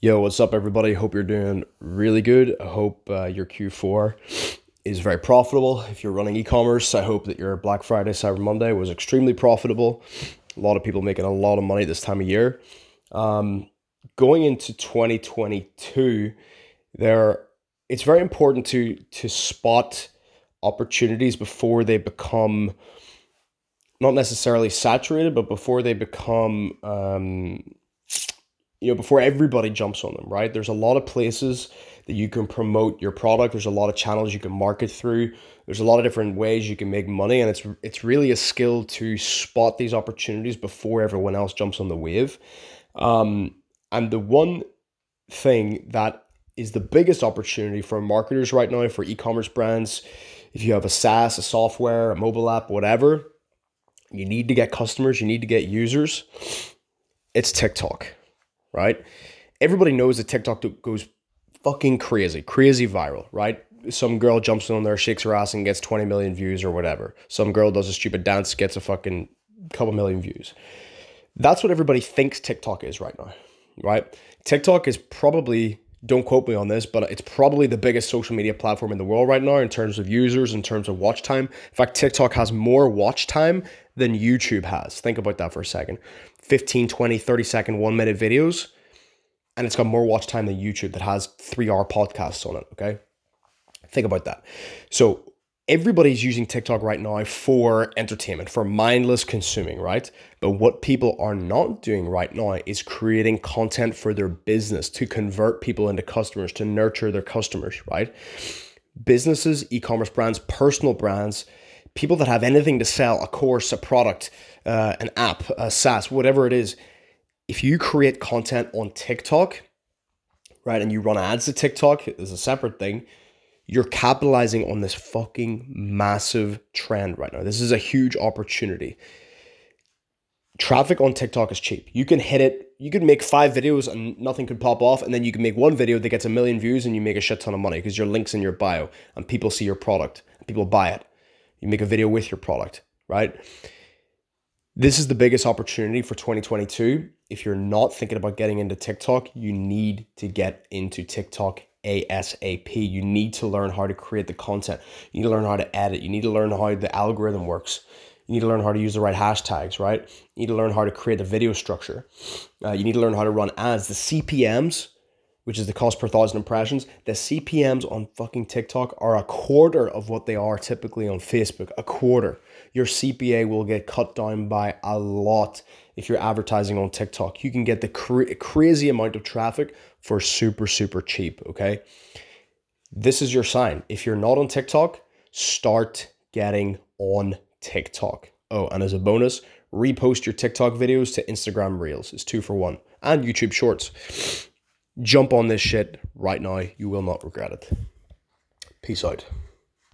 Yo, what's up, everybody? Hope you're doing really good. I hope uh, your Q4 is very profitable. If you're running e commerce, I hope that your Black Friday, Cyber Monday was extremely profitable. A lot of people making a lot of money this time of year. Um, going into 2022, there it's very important to to spot opportunities before they become not necessarily saturated, but before they become um, you know before everybody jumps on them right? There's a lot of places that you can promote your product. There's a lot of channels you can market through. There's a lot of different ways you can make money and it's it's really a skill to spot these opportunities before everyone else jumps on the wave. Um, and the one thing that is the biggest opportunity for marketers right now for e-commerce brands if you have a SaaS a software a mobile app whatever you need to get customers you need to get users it's TikTok right? Everybody knows that TikTok goes fucking crazy, crazy viral, right? Some girl jumps on there, shakes her ass, and gets 20 million views or whatever. Some girl does a stupid dance, gets a fucking couple million views. That's what everybody thinks TikTok is right now, right? TikTok is probably, don't quote me on this, but it's probably the biggest social media platform in the world right now in terms of users, in terms of watch time. In fact, TikTok has more watch time than YouTube has. Think about that for a second. 15, 20, 30 second, one minute videos. And it's got more watch time than YouTube that has three hour podcasts on it. Okay. Think about that. So everybody's using TikTok right now for entertainment, for mindless consuming, right? But what people are not doing right now is creating content for their business to convert people into customers, to nurture their customers, right? Businesses, e commerce brands, personal brands, people that have anything to sell a course, a product, uh, an app, a SaaS, whatever it is, if you create content on TikTok, right, and you run ads to TikTok, is a separate thing. You're capitalizing on this fucking massive trend right now. This is a huge opportunity. Traffic on TikTok is cheap. You can hit it. You can make five videos and nothing could pop off, and then you can make one video that gets a million views and you make a shit ton of money because your links in your bio and people see your product and people buy it. You make a video with your product, right? This is the biggest opportunity for 2022. If you're not thinking about getting into TikTok, you need to get into TikTok ASAP. You need to learn how to create the content. You need to learn how to edit. You need to learn how the algorithm works. You need to learn how to use the right hashtags, right? You need to learn how to create the video structure. Uh, you need to learn how to run ads. The CPMs, which is the cost per thousand impressions, the CPMs on fucking TikTok are a quarter of what they are typically on Facebook. A quarter your CPA will get cut down by a lot if you're advertising on TikTok. You can get the cra- crazy amount of traffic for super, super cheap. Okay. This is your sign. If you're not on TikTok, start getting on TikTok. Oh, and as a bonus, repost your TikTok videos to Instagram Reels. It's two for one. And YouTube Shorts. Jump on this shit right now. You will not regret it. Peace out.